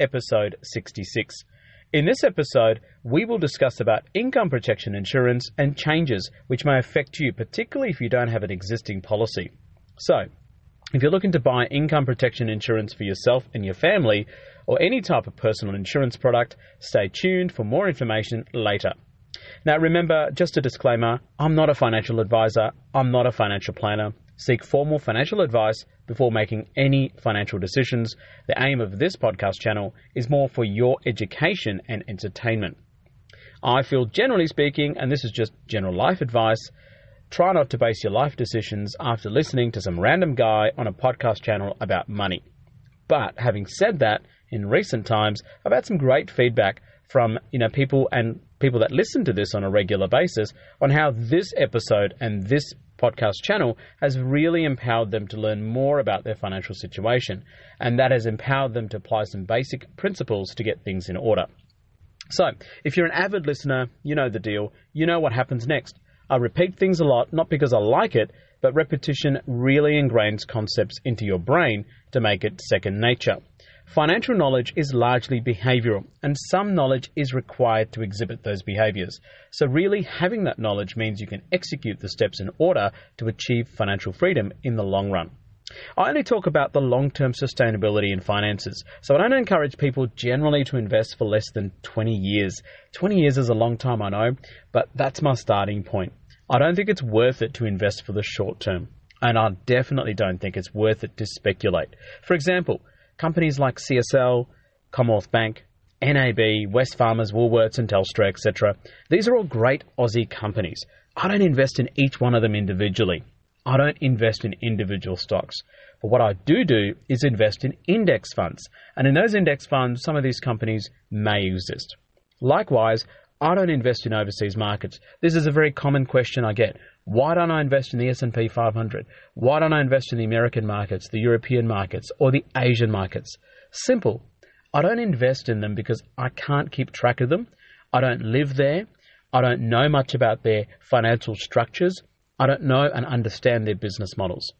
episode 66. In this episode, we will discuss about income protection insurance and changes which may affect you, particularly if you don't have an existing policy. So, if you're looking to buy income protection insurance for yourself and your family, or any type of personal insurance product, stay tuned for more information later. Now, remember, just a disclaimer I'm not a financial advisor, I'm not a financial planner. Seek formal financial advice before making any financial decisions. The aim of this podcast channel is more for your education and entertainment. I feel, generally speaking, and this is just general life advice, try not to base your life decisions after listening to some random guy on a podcast channel about money. But having said that, in recent times, I've had some great feedback from you know people and people that listen to this on a regular basis on how this episode and this podcast channel has really empowered them to learn more about their financial situation, and that has empowered them to apply some basic principles to get things in order. So, if you're an avid listener, you know the deal, you know what happens next. I repeat things a lot, not because I like it, but repetition really ingrains concepts into your brain to make it second nature. Financial knowledge is largely behavioral, and some knowledge is required to exhibit those behaviors. So, really, having that knowledge means you can execute the steps in order to achieve financial freedom in the long run. I only talk about the long term sustainability in finances, so I don't encourage people generally to invest for less than 20 years. 20 years is a long time, I know, but that's my starting point. I don't think it's worth it to invest for the short term, and I definitely don't think it's worth it to speculate. For example, companies like CSL, Commonwealth Bank, NAB, Wesfarmers, Woolworths, and Telstra, etc. These are all great Aussie companies. I don't invest in each one of them individually. I don't invest in individual stocks. But what I do do is invest in index funds. And in those index funds, some of these companies may exist. Likewise, I don't invest in overseas markets. This is a very common question I get. Why don't I invest in the S&P 500? Why don't I invest in the American markets, the European markets, or the Asian markets? Simple. I don't invest in them because I can't keep track of them. I don't live there. I don't know much about their financial structures. I don't know and understand their business models.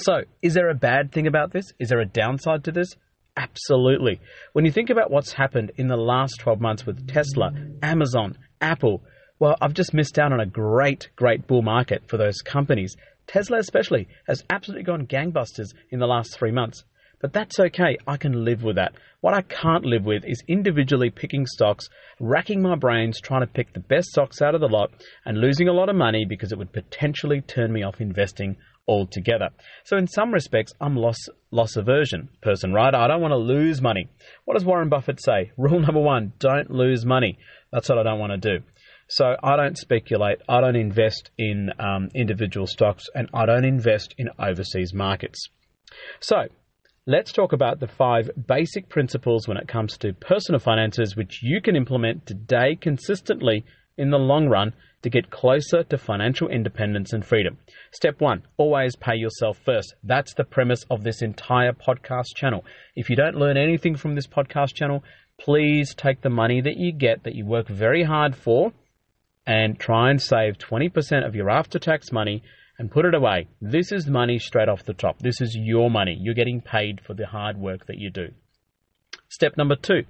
So, is there a bad thing about this? Is there a downside to this? Absolutely. When you think about what's happened in the last 12 months with Tesla, Amazon, Apple, well, I've just missed out on a great, great bull market for those companies. Tesla, especially, has absolutely gone gangbusters in the last three months. But that's okay, I can live with that. What I can't live with is individually picking stocks, racking my brains trying to pick the best stocks out of the lot, and losing a lot of money because it would potentially turn me off investing altogether. So in some respects, I'm loss loss aversion person, right? I don't want to lose money. What does Warren Buffett say? Rule number one: don't lose money. That's what I don't want to do. So I don't speculate. I don't invest in um, individual stocks, and I don't invest in overseas markets. So let's talk about the five basic principles when it comes to personal finances, which you can implement today consistently in the long run to get closer to financial independence and freedom. Step one, always pay yourself first. That's the premise of this entire podcast channel. If you don't learn anything from this podcast channel, please take the money that you get that you work very hard for and try and save 20% of your after tax money and put it away. This is money straight off the top. This is your money. You're getting paid for the hard work that you do. Step number two,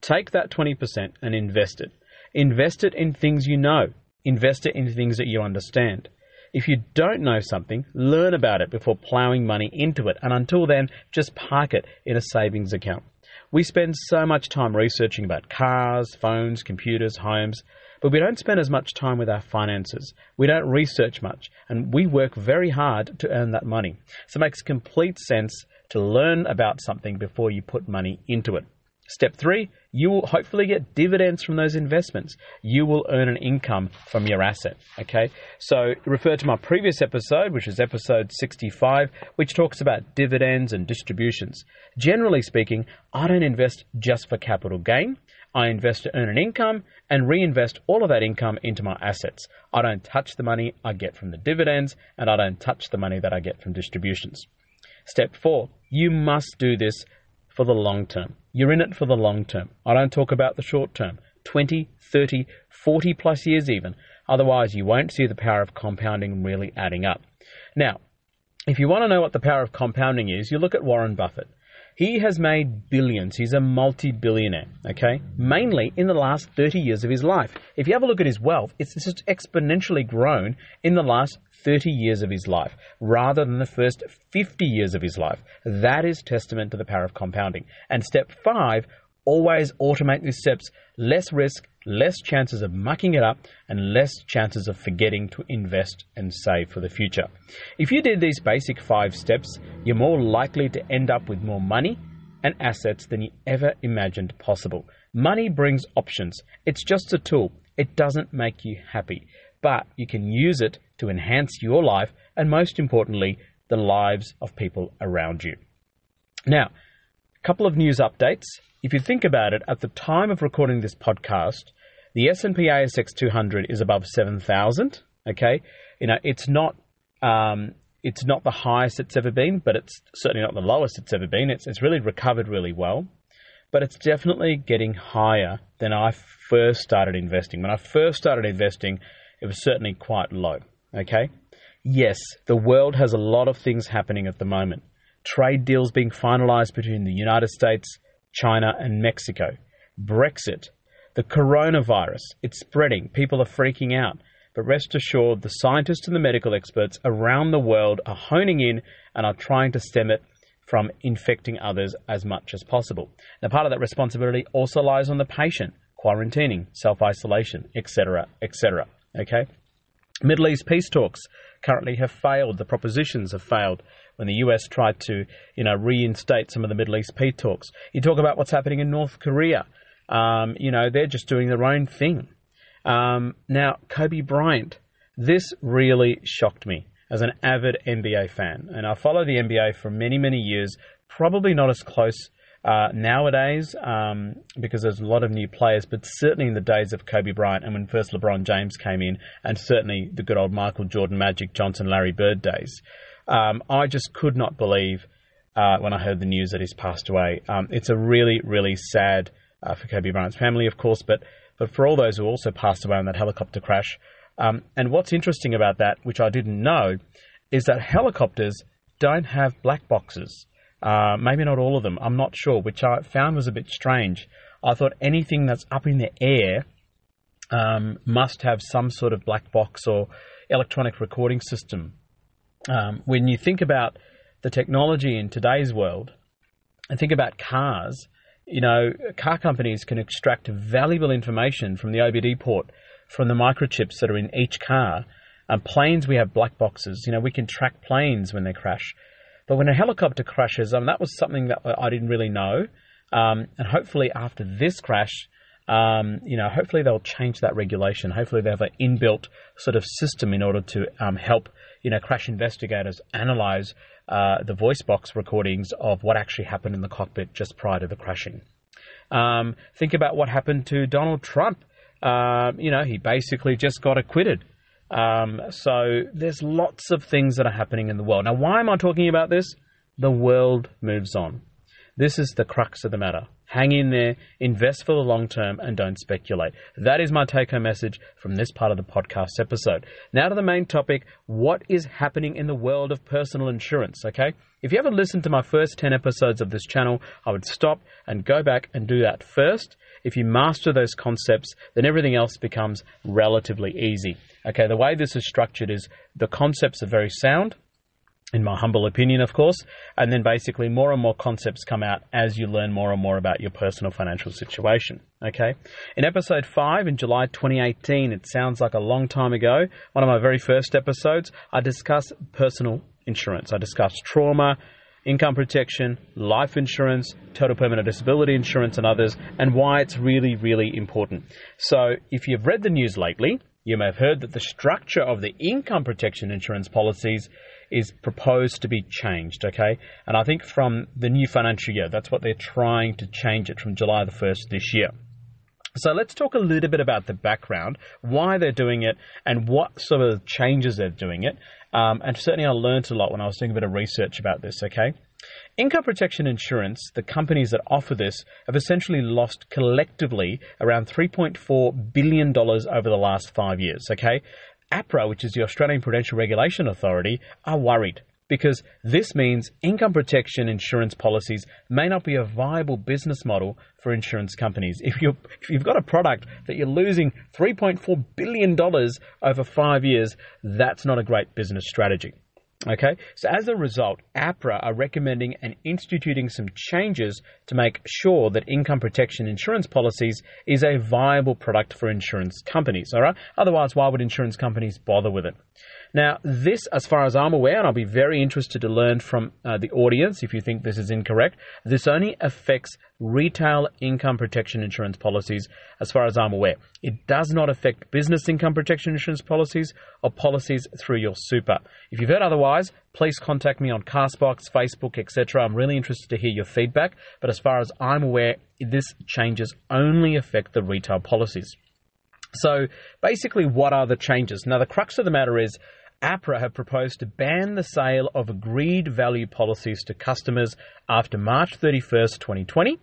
take that 20% and invest it. Invest it in things you know. Invest it in things that you understand. If you don't know something, learn about it before plowing money into it. And until then, just park it in a savings account. We spend so much time researching about cars, phones, computers, homes, but we don't spend as much time with our finances. We don't research much, and we work very hard to earn that money. So it makes complete sense to learn about something before you put money into it. Step three, you will hopefully get dividends from those investments. You will earn an income from your asset. Okay, so refer to my previous episode, which is episode 65, which talks about dividends and distributions. Generally speaking, I don't invest just for capital gain. I invest to earn an income and reinvest all of that income into my assets. I don't touch the money I get from the dividends, and I don't touch the money that I get from distributions. Step four, you must do this for the long term. You're in it for the long term. I don't talk about the short term 20, 30, 40 plus years even. Otherwise, you won't see the power of compounding really adding up. Now, if you want to know what the power of compounding is, you look at Warren Buffett. He has made billions. He's a multi billionaire, okay? Mainly in the last 30 years of his life. If you have a look at his wealth, it's just exponentially grown in the last 30 years of his life rather than the first 50 years of his life. That is testament to the power of compounding. And step five, always automate these steps. Less risk, less chances of mucking it up, and less chances of forgetting to invest and save for the future. If you did these basic five steps, you're more likely to end up with more money and assets than you ever imagined possible. Money brings options. It's just a tool. It doesn't make you happy, but you can use it to enhance your life and, most importantly, the lives of people around you. Now, a couple of news updates. If you think about it, at the time of recording this podcast, the S&P ASX 200 is above 7,000. Okay, you know it's not um, it's not the highest it's ever been, but it's certainly not the lowest it's ever been. It's it's really recovered really well, but it's definitely getting higher than I first started investing. When I first started investing, it was certainly quite low. Okay, yes, the world has a lot of things happening at the moment. Trade deals being finalized between the United States, China, and Mexico. Brexit, the coronavirus, it's spreading. People are freaking out. But rest assured, the scientists and the medical experts around the world are honing in and are trying to stem it from infecting others as much as possible. Now, part of that responsibility also lies on the patient, quarantining, self isolation, etc., etc. Okay? Middle East peace talks currently have failed. The propositions have failed when the US tried to, you know, reinstate some of the Middle East peace talks. You talk about what's happening in North Korea. Um, you know, they're just doing their own thing. Um, now, Kobe Bryant, this really shocked me as an avid NBA fan. And I follow the NBA for many, many years, probably not as close uh, nowadays um, because there's a lot of new players, but certainly in the days of Kobe Bryant and when first LeBron James came in, and certainly the good old Michael Jordan, Magic Johnson, Larry Bird days, um, I just could not believe uh, when I heard the news that he's passed away. Um, it's a really, really sad uh, for Kobe Bryant's family, of course, but but for all those who also passed away in that helicopter crash. Um, and what's interesting about that, which I didn't know, is that helicopters don't have black boxes. Uh, maybe not all of them. I'm not sure, which I found was a bit strange. I thought anything that's up in the air um, must have some sort of black box or electronic recording system. Um, when you think about the technology in today's world and think about cars, you know, car companies can extract valuable information from the OBD port, from the microchips that are in each car. Um, planes, we have black boxes. You know, we can track planes when they crash. But when a helicopter crashes, um, that was something that I didn't really know. Um, and hopefully, after this crash, um, you know, hopefully they'll change that regulation. Hopefully, they have an inbuilt sort of system in order to um, help, you know, crash investigators analyze uh, the voice box recordings of what actually happened in the cockpit just prior to the crashing. Um, think about what happened to Donald Trump. Uh, you know, he basically just got acquitted. Um, so there's lots of things that are happening in the world. Now, why am I talking about this? The world moves on. This is the crux of the matter. Hang in there, invest for the long term, and don't speculate. That is my take home message from this part of the podcast episode. Now to the main topic what is happening in the world of personal insurance, okay? If you haven't listened to my first 10 episodes of this channel, I would stop and go back and do that first. If you master those concepts, then everything else becomes relatively easy. Okay, the way this is structured is the concepts are very sound, in my humble opinion, of course. And then basically, more and more concepts come out as you learn more and more about your personal financial situation. Okay. In episode five in July 2018, it sounds like a long time ago, one of my very first episodes, I discussed personal insurance. I discussed trauma, income protection, life insurance, total permanent disability insurance, and others, and why it's really, really important. So, if you've read the news lately, you may have heard that the structure of the income protection insurance policies is proposed to be changed, okay? And I think from the new financial year, that's what they're trying to change it from July the 1st this year. So let's talk a little bit about the background, why they're doing it, and what sort of changes they're doing it. Um, and certainly I learned a lot when I was doing a bit of research about this, okay? Income protection insurance, the companies that offer this, have essentially lost collectively around $3.4 billion over the last five years, okay? APRA, which is the Australian Prudential Regulation Authority, are worried because this means income protection insurance policies may not be a viable business model for insurance companies. If, you you've got a product that you're losing $3.4 billion over five years, that's not a great business strategy. Okay, so as a result, APRA are recommending and instituting some changes to make sure that income protection insurance policies is a viable product for insurance companies. All right, otherwise, why would insurance companies bother with it? Now, this, as far as I'm aware, and I'll be very interested to learn from uh, the audience if you think this is incorrect, this only affects retail income protection insurance policies, as far as I'm aware. It does not affect business income protection insurance policies or policies through your super. If you've heard otherwise, please contact me on Castbox, Facebook, etc. I'm really interested to hear your feedback, but as far as I'm aware, this changes only affect the retail policies. So basically, what are the changes? Now, the crux of the matter is APRA have proposed to ban the sale of agreed value policies to customers after March 31st, 2020.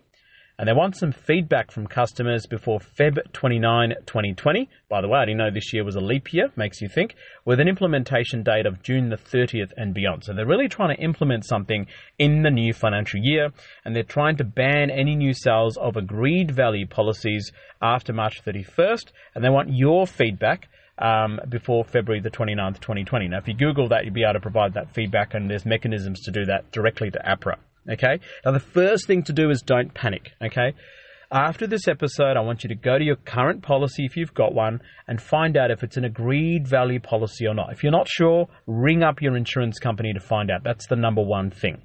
And they want some feedback from customers before Feb 29, 2020. By the way, I didn't know this year was a leap year, makes you think, with an implementation date of June the 30th and beyond. So they're really trying to implement something in the new financial year, and they're trying to ban any new sales of agreed value policies after March 31st, and they want your feedback um, before February the 29th, 2020. Now, if you Google that, you'll be able to provide that feedback, and there's mechanisms to do that directly to APRA. Okay? Now, the first thing to do is don't panic. Okay? After this episode, I want you to go to your current policy if you've got one and find out if it's an agreed value policy or not. If you're not sure, ring up your insurance company to find out. That's the number one thing.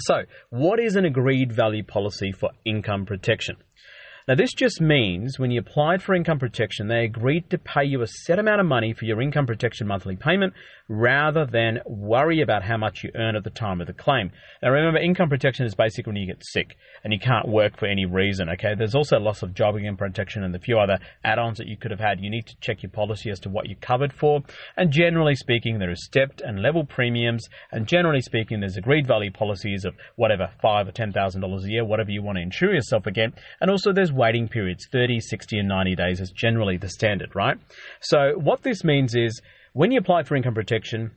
So, what is an agreed value policy for income protection? Now, this just means when you applied for income protection, they agreed to pay you a set amount of money for your income protection monthly payment rather than worry about how much you earn at the time of the claim. Now, remember, income protection is basically when you get sick and you can't work for any reason, okay? There's also loss of job income protection and a few other add ons that you could have had. You need to check your policy as to what you're covered for. And generally speaking, there is stepped and level premiums. And generally speaking, there's agreed value policies of whatever, five or $10,000 a year, whatever you want to insure yourself against. And also, there's waiting periods 30, 60, and 90 days is generally the standard, right? So, what this means is when you apply for income protection,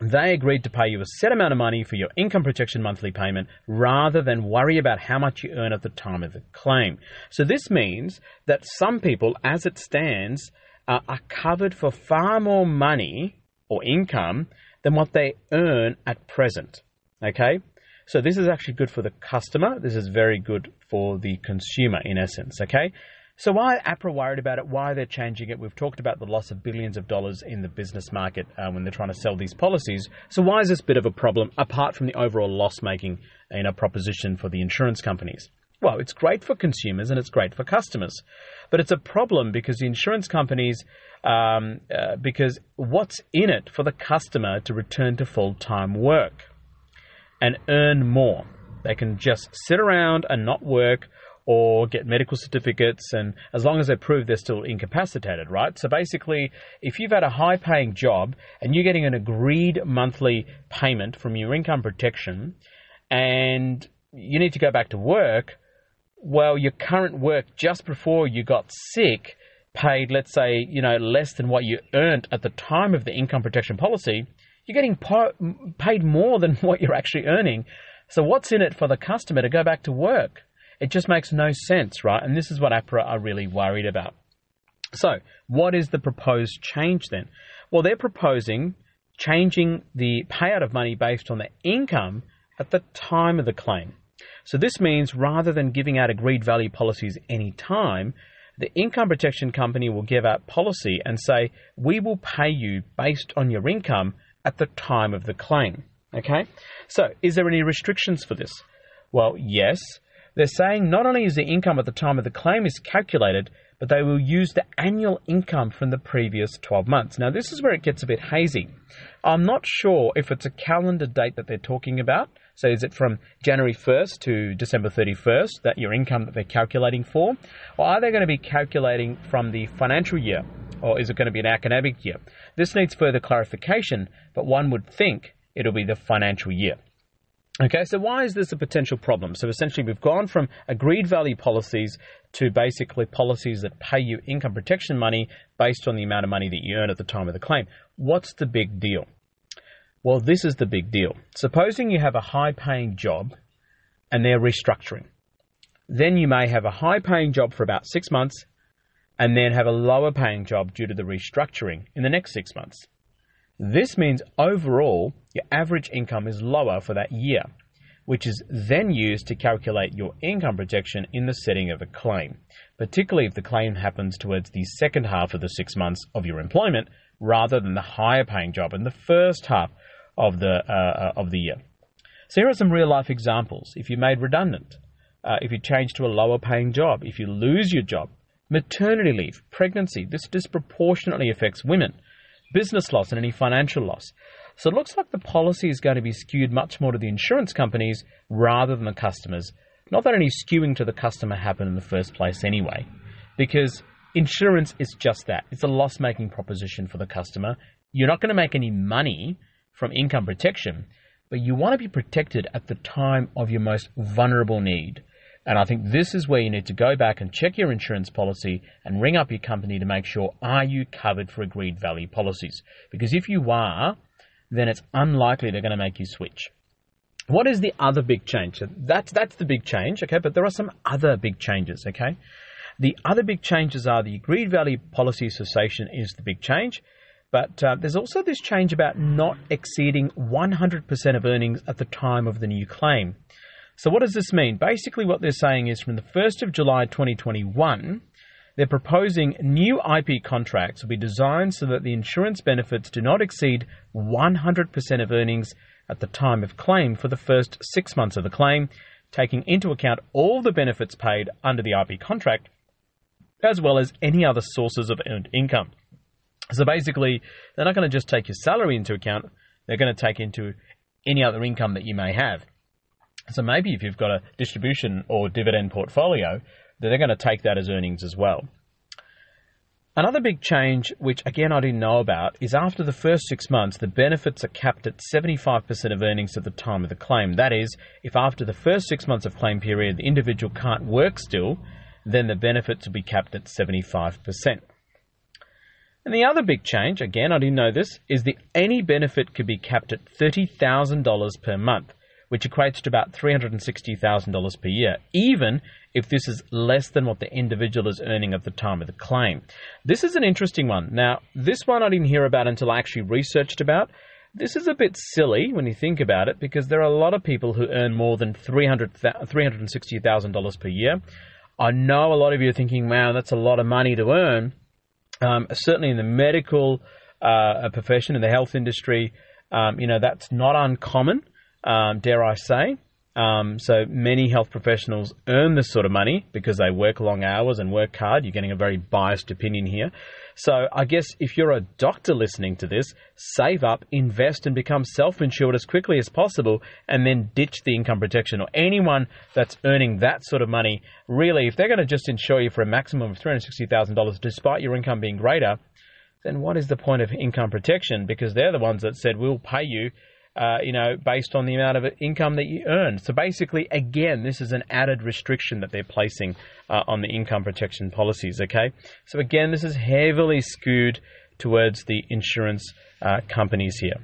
they agreed to pay you a set amount of money for your income protection monthly payment rather than worry about how much you earn at the time of the claim. So, this means that some people, as it stands, uh, are covered for far more money or income than what they earn at present. Okay? So this is actually good for the customer. This is very good for the consumer in essence. Okay. So why are APRA worried about it? Why they're changing it? We've talked about the loss of billions of dollars in the business market uh, when they're trying to sell these policies. So why is this bit of a problem apart from the overall loss-making in a proposition for the insurance companies? Well, it's great for consumers and it's great for customers, but it's a problem because the insurance companies, um, uh, because what's in it for the customer to return to full-time work? and earn more. They can just sit around and not work or get medical certificates, and as long as they prove they're still incapacitated, right? So basically, if you've had a high paying job and you're getting an agreed monthly payment from your income protection and you need to go back to work, well, your current work just before you got sick paid, let's say, you know, less than what you earned at the time of the income protection policy, you're getting paid more than what you're actually earning. So what's in it for the customer to go back to work? It just makes no sense, right? And this is what APRA are really worried about. So, what is the proposed change then? Well, they're proposing changing the payout of money based on the income at the time of the claim. So, this means rather than giving out agreed value policies any time, the income protection company will give out policy and say, we will pay you based on your income at the time of the claim. Okay? So, is there any restrictions for this? Well, yes. They're saying not only is the income at the time of the claim is calculated, but they will use the annual income from the previous 12 months. Now, this is where it gets a bit hazy. I'm not sure if it's a calendar date that they're talking about. So, is it from January 1st to December 31st that your income that they're calculating for? Or are they going to be calculating from the financial year? Or is it going to be an academic year? This needs further clarification, but one would think it'll be the financial year. Okay, so why is this a potential problem? So essentially, we've gone from agreed value policies to basically policies that pay you income protection money based on the amount of money that you earn at the time of the claim. What's the big deal? Well, this is the big deal. Supposing you have a high paying job and they're restructuring, then you may have a high paying job for about six months and then have a lower paying job due to the restructuring in the next six months. This means overall your average income is lower for that year, which is then used to calculate your income protection in the setting of a claim, particularly if the claim happens towards the second half of the six months of your employment rather than the higher paying job in the first half of the, uh of the year. So here are some real life examples. If you're made redundant, uh, if you change to a lower paying job, if you lose your job, maternity leave, pregnancy, this disproportionately affects women business loss and any financial loss. So it looks like the policy is going to be skewed much more to the insurance companies rather than the customers. Not that any skewing to the customer happened in the first place anyway, because insurance is just that. It's a loss making proposition for the customer. You're not going to make any money from income protection, but you want to be protected at the time of your most vulnerable need. And I think this is where you need to go back and check your insurance policy and ring up your company to make sure are you covered for agreed value policies? Because if you are, then it's unlikely they're going to make you switch. What is the other big change? That's that's the big change, okay? But there are some other big changes, okay? The other big changes are the agreed value policy cessation is the big change, but uh, there's also this change about not exceeding 100% of earnings at the time of the new claim. So, what does this mean? Basically, what they're saying is from the 1st of July 2021, they're proposing new IP contracts will be designed so that the insurance benefits do not exceed 100% of earnings at the time of claim for the first six months of the claim, taking into account all the benefits paid under the IP contract, as well as any other sources of earned income. So basically, they're not going to just take your salary into account, they're going to take into any other income that you may have. So maybe if you've got a distribution or dividend portfolio, they're going to take that as earnings as well. Another big change, which again I didn't know about, is after the first six months, the benefits are capped at 75% of earnings at the time of the claim. That is, if after the first six months of claim period the individual can't work still, then the benefits will be capped at 75%. And the other big change, again I didn't know this, is that any benefit could be capped at $30,000 per month which equates to about $360,000 per year, even if this is less than what the individual is earning at the time of the claim. This is an interesting one. Now, this one I didn't hear about until I actually researched about. This is a bit silly when you think about it because there are a lot of people who earn more than $360,000 per year. I know a lot of you are thinking, wow, that's a lot of money to earn. Um, certainly in the medical uh, profession, in the health industry, um, you know, that's not uncommon um, dare I say. Um, so many health professionals earn this sort of money because they work long hours and work hard. You're getting a very biased opinion here. So I guess if you're a doctor listening to this, save up, invest, and become self-insured as quickly as possible, and then ditch the income protection. Or anyone that's earning that sort of money, really, if they're going to just insure you for a maximum of $360,000 despite your income being greater, then what is the point of income protection? Because they're the ones that said we'll pay you uh, you know, based on the amount of income that you earn. So basically, again, this is an added restriction that they're placing uh, on the income protection policies. Okay, so again, this is heavily skewed towards the insurance uh, companies here.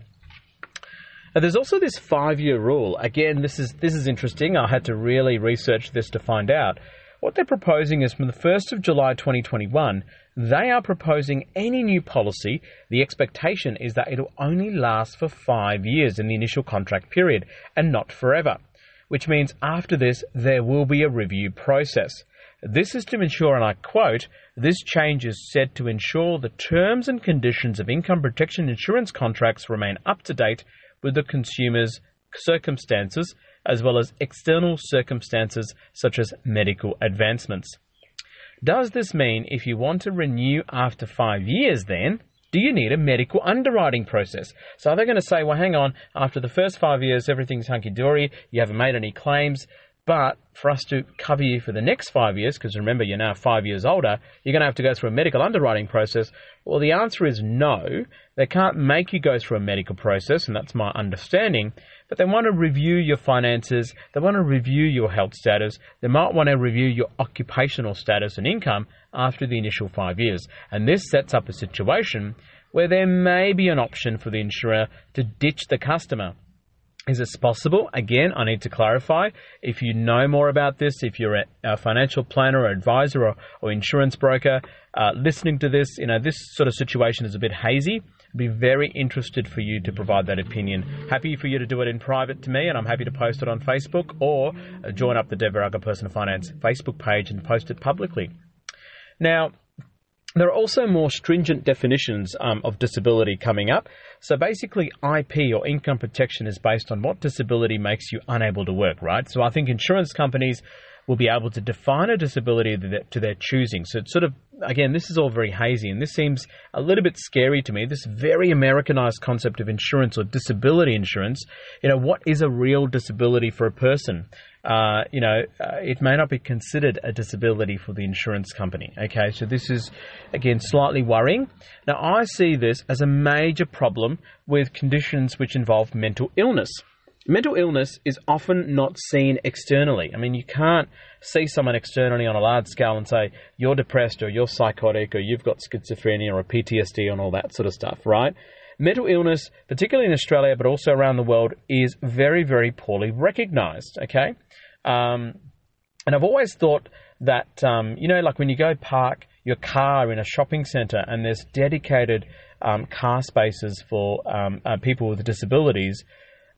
Now, there's also this five-year rule. Again, this is this is interesting. I had to really research this to find out. What they're proposing is from the 1st of July 2021, they are proposing any new policy. The expectation is that it'll only last for five years in the initial contract period and not forever, which means after this, there will be a review process. This is to ensure, and I quote, this change is said to ensure the terms and conditions of income protection insurance contracts remain up to date with the consumer's circumstances as well as external circumstances such as medical advancements. Does this mean if you want to renew after five years, then do you need a medical underwriting process? So they're they going to say, well, hang on, after the first five years, everything's hunky dory, you haven't made any claims, but for us to cover you for the next five years, because remember you're now five years older, you're going to have to go through a medical underwriting process. Well, the answer is no. They can't make you go through a medical process, and that's my understanding. But they want to review your finances. They want to review your health status. They might want to review your occupational status and income after the initial five years. And this sets up a situation where there may be an option for the insurer to ditch the customer is this possible? Again, I need to clarify. If you know more about this, if you're a financial planner or advisor or, or insurance broker uh, listening to this, you know, this sort of situation is a bit hazy. I'd be very interested for you to provide that opinion. Happy for you to do it in private to me, and I'm happy to post it on Facebook or uh, join up the Dev Viraga Personal Finance Facebook page and post it publicly. Now, there are also more stringent definitions um, of disability coming up. So basically, IP or income protection is based on what disability makes you unable to work, right? So I think insurance companies will be able to define a disability to their choosing. So it's sort of, again, this is all very hazy and this seems a little bit scary to me. This very Americanized concept of insurance or disability insurance. You know, what is a real disability for a person? Uh, you know, uh, it may not be considered a disability for the insurance company. Okay, so this is again slightly worrying. Now, I see this as a major problem with conditions which involve mental illness mental illness is often not seen externally. I mean, you can't see someone externally on a large scale and say, you're depressed or you're psychotic or you've got schizophrenia or PTSD and all that sort of stuff, right? Mental illness, particularly in Australia, but also around the world, is very, very poorly recognized, okay? Um, and I've always thought that, um, you know, like when you go park your car in a shopping center and there's dedicated um, car spaces for um, uh, people with disabilities,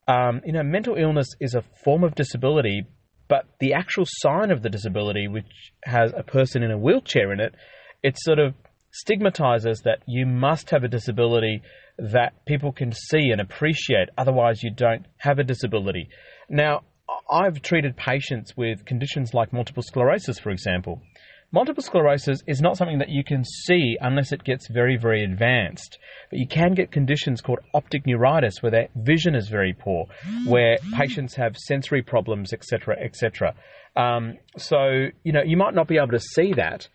um, you know, mental illness is a form of disability, but the actual sign of the disability, which has a person in a wheelchair in it, it sort of stigmatizes that you must have a disability that people can see and appreciate, otherwise, you don't have a disability. Now, I've treated patients with conditions like multiple sclerosis, for example. Multiple sclerosis is not something that you can see unless it gets very, very advanced. But you can get conditions called optic neuritis where their vision is very poor, where patients have sensory problems, etc., etc. Um, so, you know, you might not be able to see that,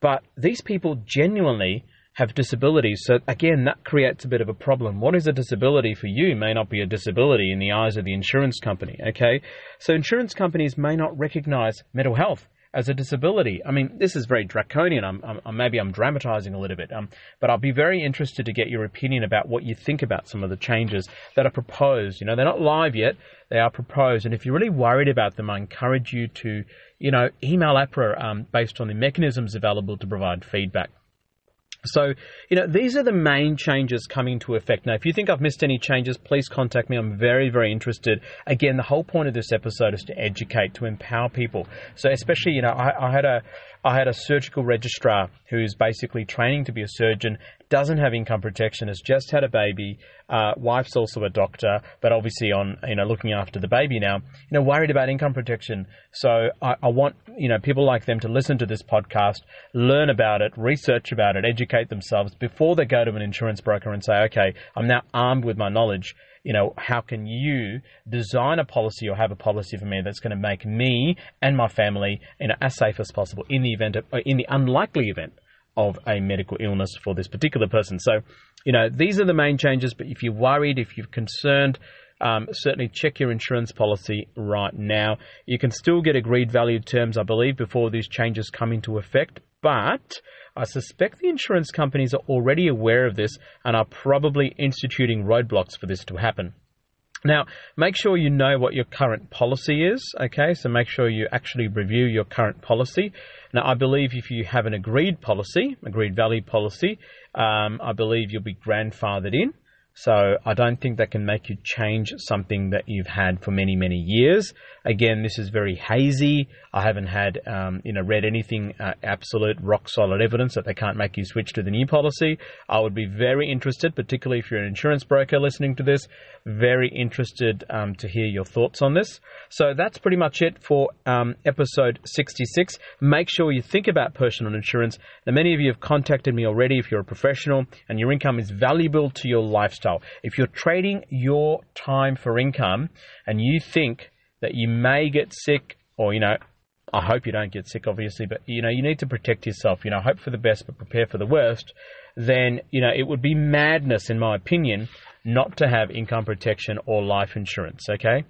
but these people genuinely have disabilities. So again, that creates a bit of a problem. What is a disability for you may not be a disability in the eyes of the insurance company. Okay, so insurance companies may not recognize mental health as a disability. I mean, this is very draconian. I'm, I'm, maybe I'm dramatizing a little bit, um, but I'll be very interested to get your opinion about what you think about some of the changes that are proposed. You know, they're not live yet; they are proposed. And if you're really worried about them, I encourage you to, you know, email APRA um, based on the mechanisms available to provide feedback. So, you know, these are the main changes coming into effect. Now, if you think I've missed any changes, please contact me. I'm very, very interested. Again, the whole point of this episode is to educate, to empower people. So, especially, you know, I, I had a I had a surgical registrar who's basically training to be a surgeon, doesn't have income protection, has just had a baby. Uh, wife's also a doctor, but obviously on you know looking after the baby now. You know, worried about income protection. So I, I want you know people like them to listen to this podcast, learn about it, research about it, educate themselves before they go to an insurance broker and say, okay, I'm now armed with my knowledge you know, how can you design a policy or have a policy for me that's going to make me and my family, you know, as safe as possible in the event of, uh, in the unlikely event of a medical illness for this particular person. So, you know, these are the main changes. But if you're worried, if you're concerned, um, certainly check your insurance policy right now. You can still get agreed value terms, I believe, before these changes come into effect. But I suspect the insurance companies are already aware of this and are probably instituting roadblocks for this to happen. Now, make sure you know what your current policy is, okay? So make sure you actually review your current policy. Now, I believe if you have an agreed policy, agreed value policy, um, I believe you'll be grandfathered in. So I don't think that can make you change something that you've had for many, many years. Again, this is very hazy. I haven't had, um, you know, read anything uh, absolute, rock solid evidence that they can't make you switch to the new policy. I would be very interested, particularly if you're an insurance broker listening to this, Very interested um, to hear your thoughts on this. So that's pretty much it for um, episode 66. Make sure you think about personal insurance. Now, many of you have contacted me already if you're a professional and your income is valuable to your lifestyle. If you're trading your time for income and you think that you may get sick or, you know, I hope you don't get sick, obviously, but you know, you need to protect yourself. You know, hope for the best, but prepare for the worst. Then, you know, it would be madness, in my opinion, not to have income protection or life insurance, okay?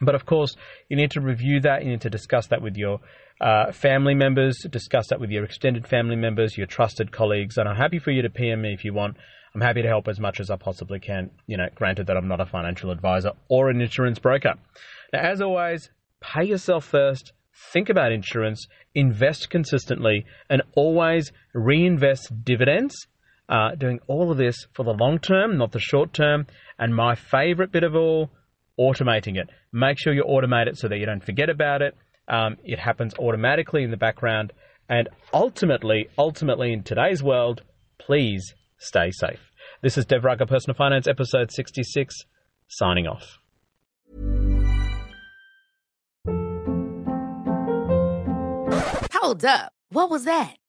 But of course, you need to review that. You need to discuss that with your uh, family members, discuss that with your extended family members, your trusted colleagues. And I'm happy for you to PM me if you want. I'm happy to help as much as I possibly can. You know, granted that I'm not a financial advisor or an insurance broker. Now, as always, pay yourself first. Think about insurance, invest consistently, and always reinvest dividends uh, doing all of this for the long term, not the short term. And my favorite bit of all, automating it. Make sure you automate it so that you don't forget about it. Um, it happens automatically in the background. And ultimately, ultimately, in today's world, please stay safe. This is Dev Raga Personal Finance, episode 66, signing off. Hold up. What was that?